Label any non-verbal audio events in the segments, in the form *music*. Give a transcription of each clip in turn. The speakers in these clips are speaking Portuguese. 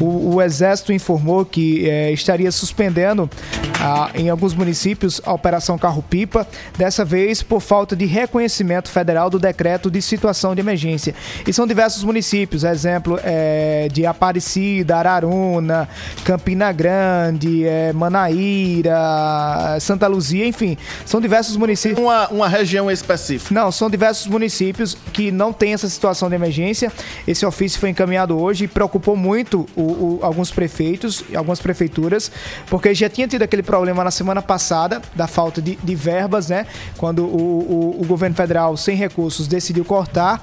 o, o Exército informou que é, estaria suspendendo ah, em alguns municípios a Operação Carro-Pipa, dessa vez por falta de reconhecimento federal do decreto de situação de emergência. E são diversos municípios, exemplo é, de Aparecida, Araruna, Campina Grande, é, Manaíra, Santa Luzia, enfim, são diversos municípios. Uma, uma região específica? Não, são diversos municípios que não têm essa situação de emergência. Esse ofício foi encaminhado hoje e preocupou muito o, o, alguns prefeitos e algumas prefeituras, porque já tinha tido aquele problema na semana passada da falta de, de verbas, né? Quando o, o, governo federal, sem recursos, decidiu cortar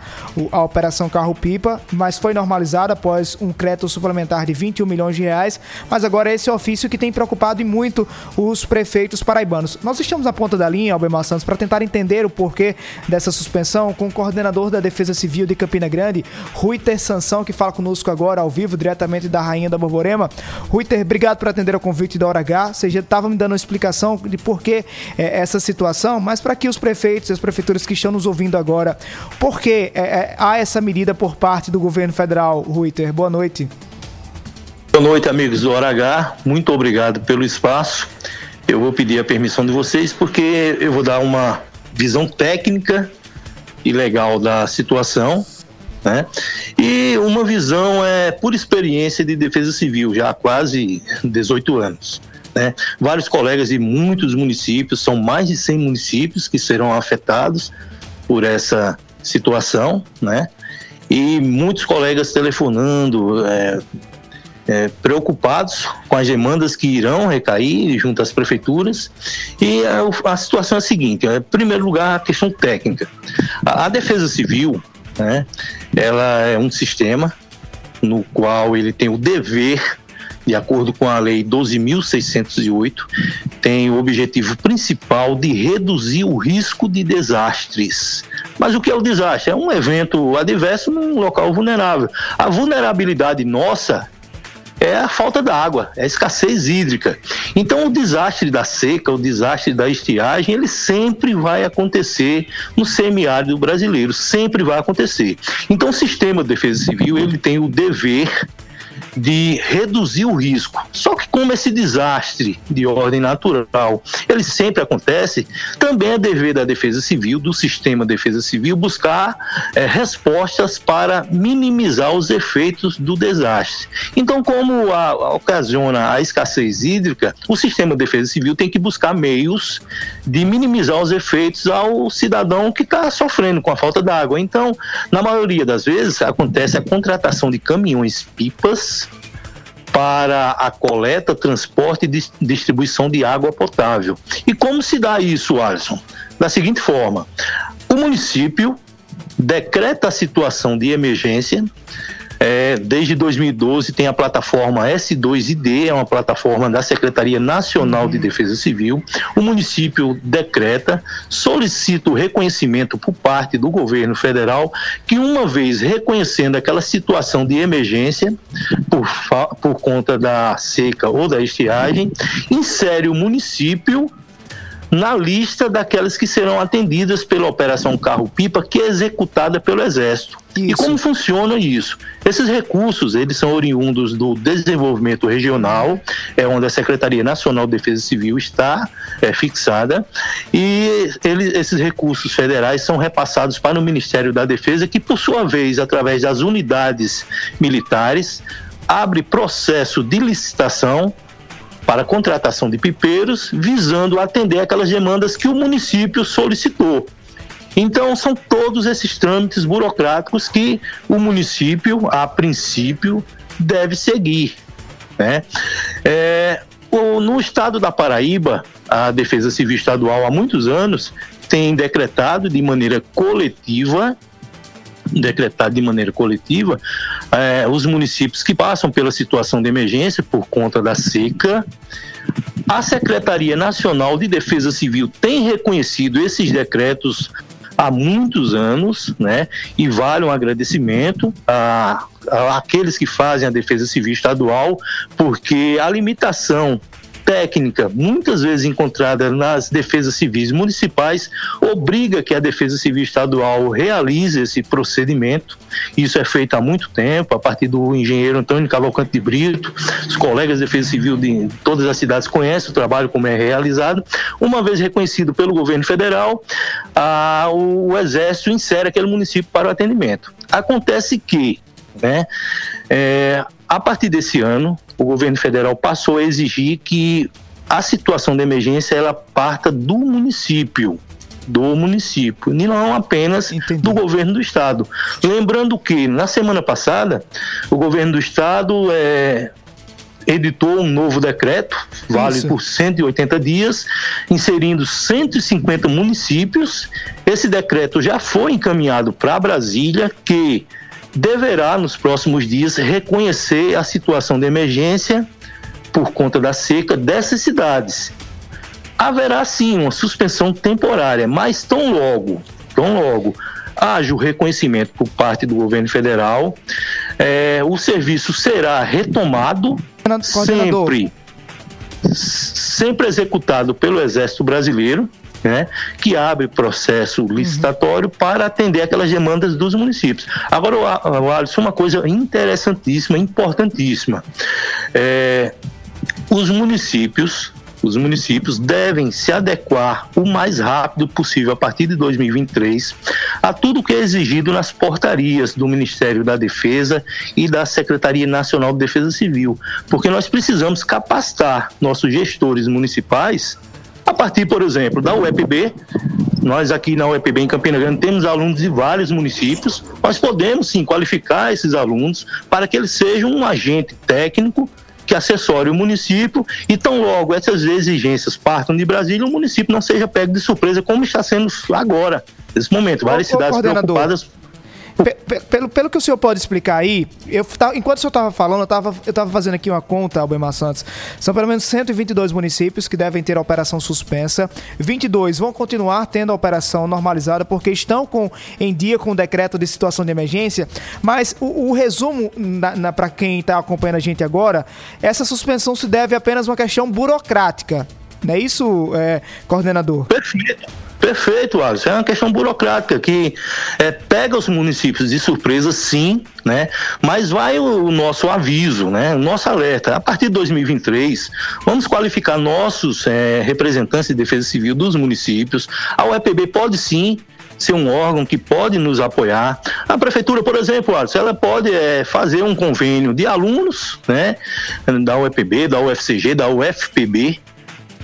a operação carro-pipa, mas foi normalizada após um crédito suplementar de 21 milhões de reais. Mas agora esse ofício que tem preocupado e muito os prefeitos paraibanos. Nós estamos na ponta da linha, Albemar Santos, para tentar entender o porquê dessa suspensão com o coordenador da Defesa Civil de Campina Grande, Ruiter Sansão, que fala conosco agora ao vivo, diretamente da Rainha da Borborema. Ruiter, obrigado por atender o convite da Hora H. Você já estava me dando uma explicação de por que é, essa situação, mas para que os prefeitos e as prefeituras que estão nos ouvindo agora, por que é, é, há essa medida por parte do governo federal, Ruiter? Boa noite. Boa noite, amigos do Hora H. Muito obrigado pelo espaço. Eu vou pedir a permissão de vocês porque eu vou dar uma visão técnica e legal da situação, né? E uma visão é por experiência de defesa civil, já há quase 18 anos. Né? Vários colegas de muitos municípios, são mais de 100 municípios que serão afetados por essa situação, né? E muitos colegas telefonando, é, é, preocupados com as demandas que irão recair junto às prefeituras. E a, a situação é a seguinte: é, em primeiro lugar, a questão técnica. A, a Defesa Civil, né, ela é um sistema no qual ele tem o dever de acordo com a Lei 12.608, tem o objetivo principal de reduzir o risco de desastres. Mas o que é o desastre? É um evento adverso num local vulnerável. A vulnerabilidade nossa é a falta d'água, é a escassez hídrica. Então, o desastre da seca, o desastre da estiagem, ele sempre vai acontecer no semiárido brasileiro, sempre vai acontecer. Então, o sistema de defesa civil ele tem o dever de reduzir o risco. Só que como esse desastre de ordem natural, ele sempre acontece, também é dever da Defesa Civil, do sistema de Defesa Civil, buscar é, respostas para minimizar os efeitos do desastre. Então, como a, a, ocasiona a escassez hídrica, o sistema de Defesa Civil tem que buscar meios de minimizar os efeitos ao cidadão que está sofrendo com a falta d'água. Então, na maioria das vezes, acontece a contratação de caminhões pipas para a coleta, transporte e distribuição de água potável. E como se dá isso, Alisson? Da seguinte forma: o município decreta a situação de emergência é, desde 2012 tem a plataforma S2ID, é uma plataforma da Secretaria Nacional de Defesa Civil. O município decreta, solicita o reconhecimento por parte do governo federal, que uma vez reconhecendo aquela situação de emergência por, por conta da seca ou da estiagem, insere o município na lista daquelas que serão atendidas pela Operação Carro-Pipa, que é executada pelo Exército. Isso. E como funciona isso? Esses recursos, eles são oriundos do desenvolvimento regional, é onde a Secretaria Nacional de Defesa Civil está é, fixada, e ele, esses recursos federais são repassados para o Ministério da Defesa, que por sua vez, através das unidades militares, abre processo de licitação para contratação de pipeiros, visando atender aquelas demandas que o município solicitou. Então, são todos esses trâmites burocráticos que o município, a princípio, deve seguir. Né? É, no estado da Paraíba, a Defesa Civil Estadual, há muitos anos, tem decretado de maneira coletiva decretado de maneira coletiva, é, os municípios que passam pela situação de emergência por conta da seca, a Secretaria Nacional de Defesa Civil tem reconhecido esses decretos há muitos anos, né? E vale um agradecimento a, a aqueles que fazem a defesa civil estadual, porque a limitação técnica, muitas vezes encontrada nas defesas civis municipais, obriga que a Defesa Civil Estadual realize esse procedimento. Isso é feito há muito tempo, a partir do engenheiro Antônio Cavalcante de Brito. Os colegas de Defesa Civil de todas as cidades conhecem o trabalho como é realizado. Uma vez reconhecido pelo governo federal, a, o Exército insere aquele município para o atendimento. Acontece que, né, é, a partir desse ano, o governo federal passou a exigir que a situação de emergência ela parta do município do município e não apenas Entendi. do governo do estado. Lembrando que na semana passada o governo do estado é, editou um novo decreto, vale Isso. por 180 dias, inserindo 150 municípios. Esse decreto já foi encaminhado para Brasília, que deverá, nos próximos dias, reconhecer a situação de emergência por conta da seca dessas cidades. Haverá sim uma suspensão temporária, mas tão logo, tão logo haja o reconhecimento por parte do governo federal, é, o serviço será retomado sempre, sempre executado pelo Exército Brasileiro, né, que abre processo licitatório uhum. para atender aquelas demandas dos municípios. Agora, o Alisson, uma coisa interessantíssima, importantíssima. É, os municípios os municípios devem se adequar o mais rápido possível, a partir de 2023, a tudo que é exigido nas portarias do Ministério da Defesa e da Secretaria Nacional de Defesa Civil, porque nós precisamos capacitar nossos gestores municipais a partir, por exemplo, da UEPB, nós aqui na UEPB em Campina Grande temos alunos de vários municípios, nós podemos sim qualificar esses alunos para que eles sejam um agente técnico que assessore o município e tão logo essas exigências partam de Brasília, o município não seja pego de surpresa como está sendo agora, nesse momento. Várias ô, cidades ô, preocupadas pelo, pelo que o senhor pode explicar aí, eu, enquanto o senhor estava falando, eu estava eu tava fazendo aqui uma conta, Albemar Santos. São pelo menos 122 municípios que devem ter a operação suspensa. 22 vão continuar tendo a operação normalizada porque estão com, em dia com o decreto de situação de emergência. Mas o, o resumo, para quem está acompanhando a gente agora, essa suspensão se deve apenas a uma questão burocrática. Não é isso, é, coordenador? Perfeito. Perfeito, Alisson. É uma questão burocrática que é, pega os municípios de surpresa, sim, né? Mas vai o, o, nosso aviso, né? O nosso alerta. A partir de 2023, vamos qualificar nossos é, representantes de defesa civil dos municípios. A UEPB pode sim ser um órgão que pode nos apoiar. A prefeitura, por exemplo, Alisson, ela pode é, fazer um convênio de alunos, né? Da UEPB, da UFCG, da UFPB,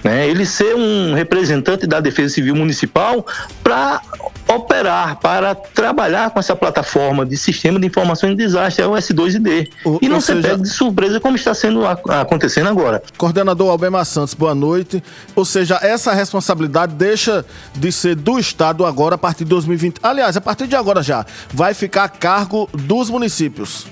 né, ele ser um representante da Defesa Civil Municipal para operar, para trabalhar com essa plataforma de sistema de informação de desastre, é o S2ID. O, e não ser seja... pego de surpresa como está sendo acontecendo agora. Coordenador Albemar Santos, boa noite. Ou seja, essa responsabilidade deixa de ser do Estado agora a partir de 2020. Aliás, a partir de agora já, vai ficar a cargo dos municípios.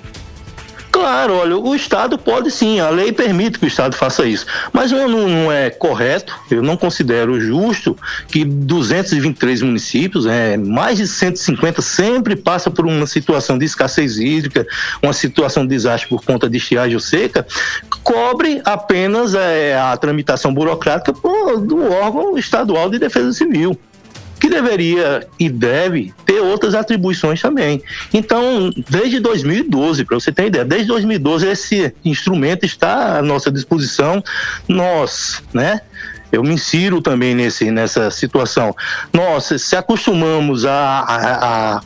Claro, olha, o Estado pode sim, a lei permite que o Estado faça isso. Mas não, não é correto, eu não considero justo que 223 municípios, é, mais de 150, sempre passa por uma situação de escassez hídrica, uma situação de desastre por conta de estiagem ou seca, cobre apenas é, a tramitação burocrática do órgão estadual de defesa civil que deveria e deve ter outras atribuições também. Então, desde 2012, para você ter ideia, desde 2012 esse instrumento está à nossa disposição. Nós, né? Eu me insiro também nesse, nessa situação. Nós se acostumamos a, a, a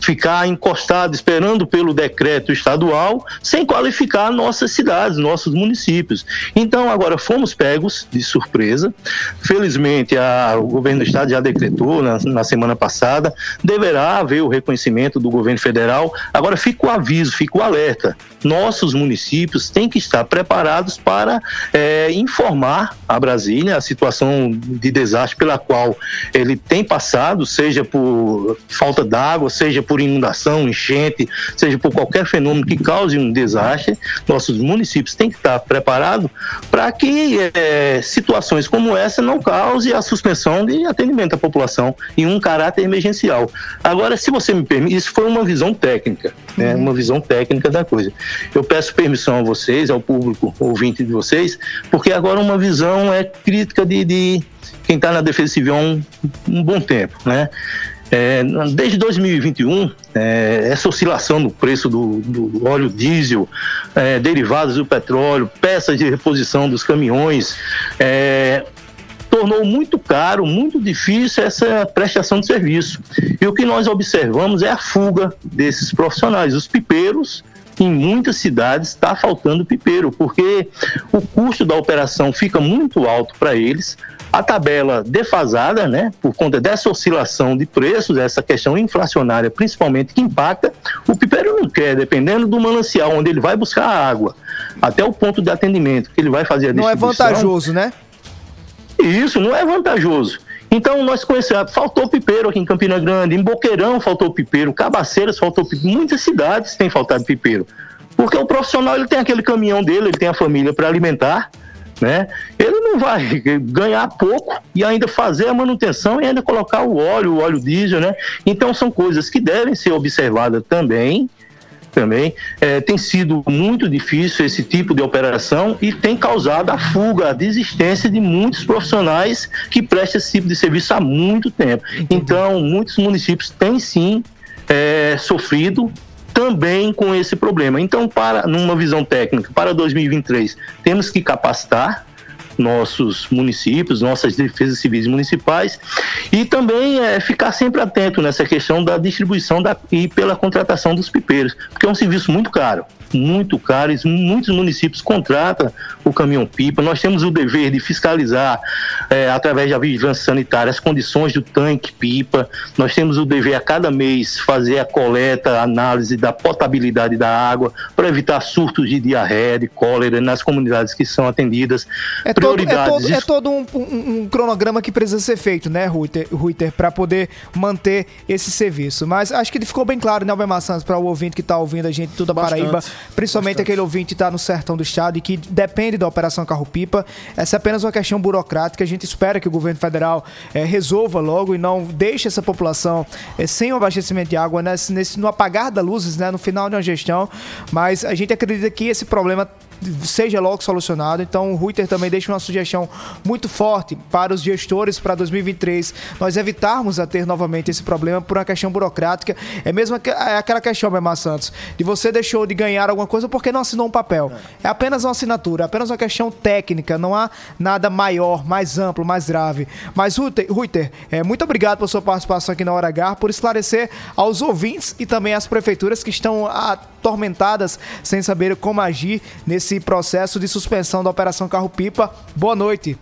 ficar encostado esperando pelo decreto estadual sem qualificar nossas cidades, nossos municípios. Então, agora fomos pegos de surpresa. Felizmente, a, o governo do estado já decretou na, na, semana passada, deverá haver o reconhecimento do governo federal. Agora, fica o aviso, fica o alerta. Nossos municípios têm que estar preparados para é, informar a Brasília a situação de desastre pela qual ele tem passado, seja por falta d'água, seja por inundação, enchente, seja por qualquer fenômeno que cause um desastre, nossos municípios têm que estar preparados para que é, situações como essa não cause a suspensão de atendimento à população em um caráter emergencial. Agora, se você me permite, isso foi uma visão técnica, né, uhum. uma visão técnica da coisa. Eu peço permissão a vocês, ao público ouvinte de vocês, porque agora uma visão é crítica de, de quem está na Defesa Civil há um, um bom tempo, né? É, desde 2021, é, essa oscilação no preço do, do óleo diesel, é, derivados do petróleo, peças de reposição dos caminhões, é, tornou muito caro, muito difícil essa prestação de serviço. E o que nós observamos é a fuga desses profissionais. Os pipeiros, em muitas cidades, está faltando pipeiro, porque o custo da operação fica muito alto para eles, a tabela defasada, né, por conta dessa oscilação de preços, essa questão inflacionária principalmente que impacta, o pipeiro não quer, dependendo do manancial onde ele vai buscar a água, até o ponto de atendimento que ele vai fazer a Não é vantajoso, né? Isso, não é vantajoso. Então nós conhecemos, faltou pipeiro aqui em Campina Grande, em Boqueirão faltou pipeiro, Cabaceiras faltou pipeiro, muitas cidades têm faltado pipeiro. Porque o profissional ele tem aquele caminhão dele, ele tem a família para alimentar, né? Ele não vai *laughs* ganhar pouco e ainda fazer a manutenção e ainda colocar o óleo, o óleo diesel, né? Então são coisas que devem ser observadas também. Também é, tem sido muito difícil esse tipo de operação e tem causado a fuga, a desistência de muitos profissionais que prestam esse tipo de serviço há muito tempo. Então, muitos municípios têm sim é, sofrido também com esse problema. Então, para numa visão técnica, para 2023, temos que capacitar nossos municípios, nossas defesas civis municipais e também é, ficar sempre atento nessa questão da distribuição da, e pela contratação dos pipeiros, porque é um serviço muito caro muito caro. Muitos municípios contratam o caminhão-pipa. Nós temos o dever de fiscalizar, é, através da vigilância sanitária, as condições do tanque-pipa. Nós temos o dever a cada mês fazer a coleta, a análise da potabilidade da água para evitar surtos de diarreia, de cólera nas comunidades que são atendidas. É Prioridades. É todo, é todo um, um, um, cronograma que precisa ser feito, né, Ruiter, para poder manter esse serviço. Mas acho que ele ficou bem claro, né, Albemar Santos, para o ouvinte que está ouvindo a gente toda a Paraíba principalmente Bastante. aquele ouvinte que está no sertão do estado e que depende da Operação Carro-Pipa. Essa é apenas uma questão burocrática. A gente espera que o governo federal é, resolva logo e não deixe essa população é, sem o abastecimento de água nesse, nesse, no apagar das luzes, né, no final de uma gestão. Mas a gente acredita que esse problema seja logo solucionado. Então o Ruiter também deixa uma sugestão muito forte para os gestores para 2023 nós evitarmos a ter novamente esse problema por uma questão burocrática. É mesmo é aquela questão, Memar Santos, de você deixou de ganhar alguma coisa porque não assinou um papel. É apenas uma assinatura, apenas uma questão técnica, não há nada maior, mais amplo, mais grave. Mas Ruiter, é, muito obrigado pela sua participação aqui na Hora H, por esclarecer aos ouvintes e também às prefeituras que estão atormentadas sem saber como agir nesse esse processo de suspensão da Operação Carro-Pipa. Boa noite.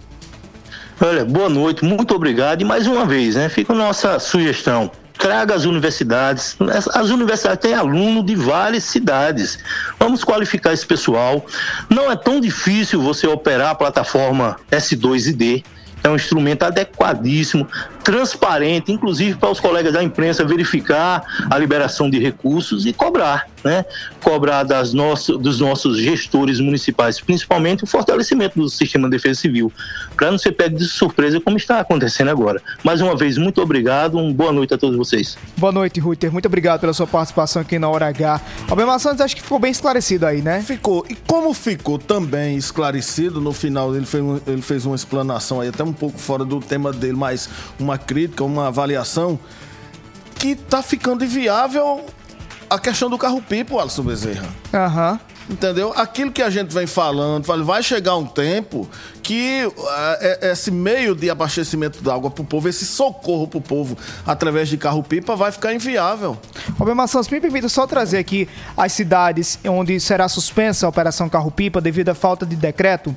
Olha, boa noite, muito obrigado. E mais uma vez, né, fica a nossa sugestão. Traga as universidades. As universidades têm aluno de várias cidades. Vamos qualificar esse pessoal. Não é tão difícil você operar a plataforma S2ID é um instrumento adequadíssimo, transparente, inclusive para os colegas da imprensa verificar a liberação de recursos e cobrar, né? Cobrar das nosso, dos nossos gestores municipais, principalmente o fortalecimento do sistema de defesa civil, para não ser pego de surpresa como está acontecendo agora. Mais uma vez, muito obrigado, uma boa noite a todos vocês. Boa noite, Ruiter, muito obrigado pela sua participação aqui na Hora H. Albemar Santos, acho que ficou bem esclarecido aí, né? Ficou. E como ficou também esclarecido, no final ele fez, ele fez uma explanação aí, até um pouco fora do tema dele, mas uma crítica, uma avaliação, que tá ficando inviável a questão do carro-pipo, Alisson Bezerra. Aham. Uhum. Entendeu? Aquilo que a gente vem falando, vai chegar um tempo que uh, esse meio de abastecimento d'água para o povo, esse socorro para o povo através de carro-pipa vai ficar inviável. Albemar Santos, me permita só trazer aqui as cidades onde será suspensa a Operação Carro-Pipa devido à falta de decreto.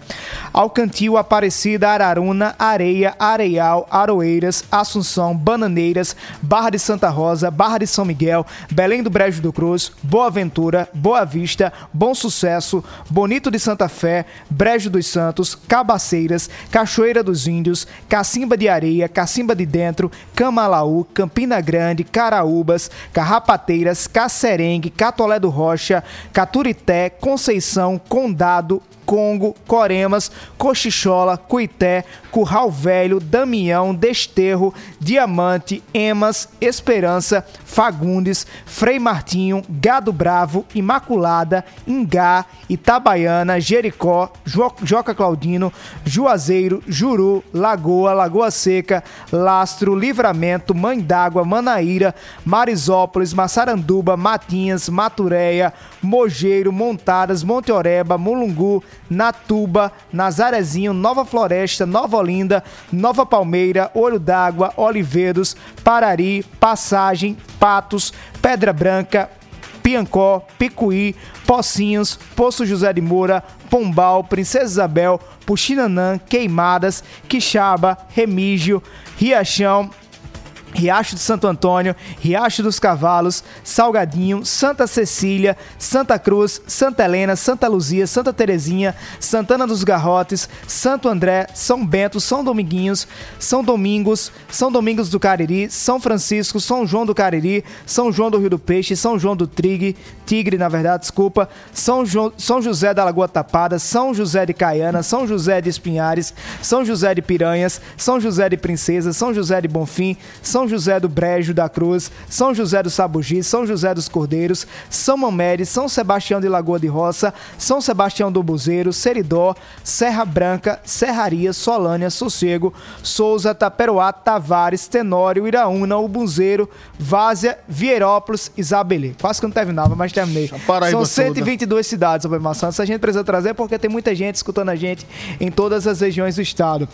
Alcantil, Aparecida, Araruna, Areia, Areial, Aroeiras, Assunção, Bananeiras, Barra de Santa Rosa, Barra de São Miguel, Belém do Brejo do Cruz, Boa Ventura, Boa Vista, Bom Sucesso, Bonito de Santa Fé, Brejo dos Santos, Cabaceiras, Cachoeira dos Índios, Cacimba de Areia, Cacimba de Dentro, Camalaú, Campina Grande, Caraúbas, Carrapateiras, Cacerengue, Catolé do Rocha, Caturité, Conceição, Condado, Congo, Coremas, Cochichola, Cuité, Curral Velho, Damião, Desterro, Diamante, Emas, Esperança, Fagundes, Frei Martinho, Gado Bravo, Imaculada, Ingá, Itabaiana, Jericó, jo Joca Claudino, Juazeiro, Juru, Lagoa, Lagoa Seca, Lastro, Livramento, Mãe d'Água, Manaíra, Marisópolis, Massaranduba, Matinhas, Maturéia, Mogeiro, Montadas, Monte Oreba, Mulungu, Natuba, Nazarezinho, Nova Floresta, Nova Olinda, Nova Palmeira, Olho d'Água, Oliveiros, Parari, Passagem, Patos, Pedra Branca, Piancó, Picuí, Pocinhos, Poço José de Moura, Pombal, Princesa Isabel, Puxinanã, Queimadas, Quixaba, Remígio, Riachão, Riacho de Santo Antônio, Riacho dos Cavalos, Salgadinho, Santa Cecília, Santa Cruz, Santa Helena, Santa Luzia, Santa Terezinha, Santana dos Garrotes, Santo André, São Bento, São Dominguinhos, São Domingos, São Domingos do Cariri, São Francisco, São João do Cariri, São João do Rio do Peixe, São João do Trigue, Tigre, na verdade, desculpa, São, jo São José da Lagoa Tapada, São José de Caiana, São José de Espinhares, São José de Piranhas, São José de Princesa, São José de Bonfim, São José do Brejo da Cruz, São José do Sabugi, São José dos Cordeiros, São Mamede, São Sebastião de Lagoa de Roça, São Sebastião do Buzeiro, Seridó, Serra Branca, Serraria, Solânia, Sossego, Souza, Taperoá, Tavares, Tenório, Iraúna, Ubunzeiro, Várzea, Vieirópolis, Isabelê. Quase que não terminava, mas terminei. São 122 toda. cidades sobre maçã. Essa gente precisa trazer porque tem muita gente escutando a gente em todas as regiões do estado.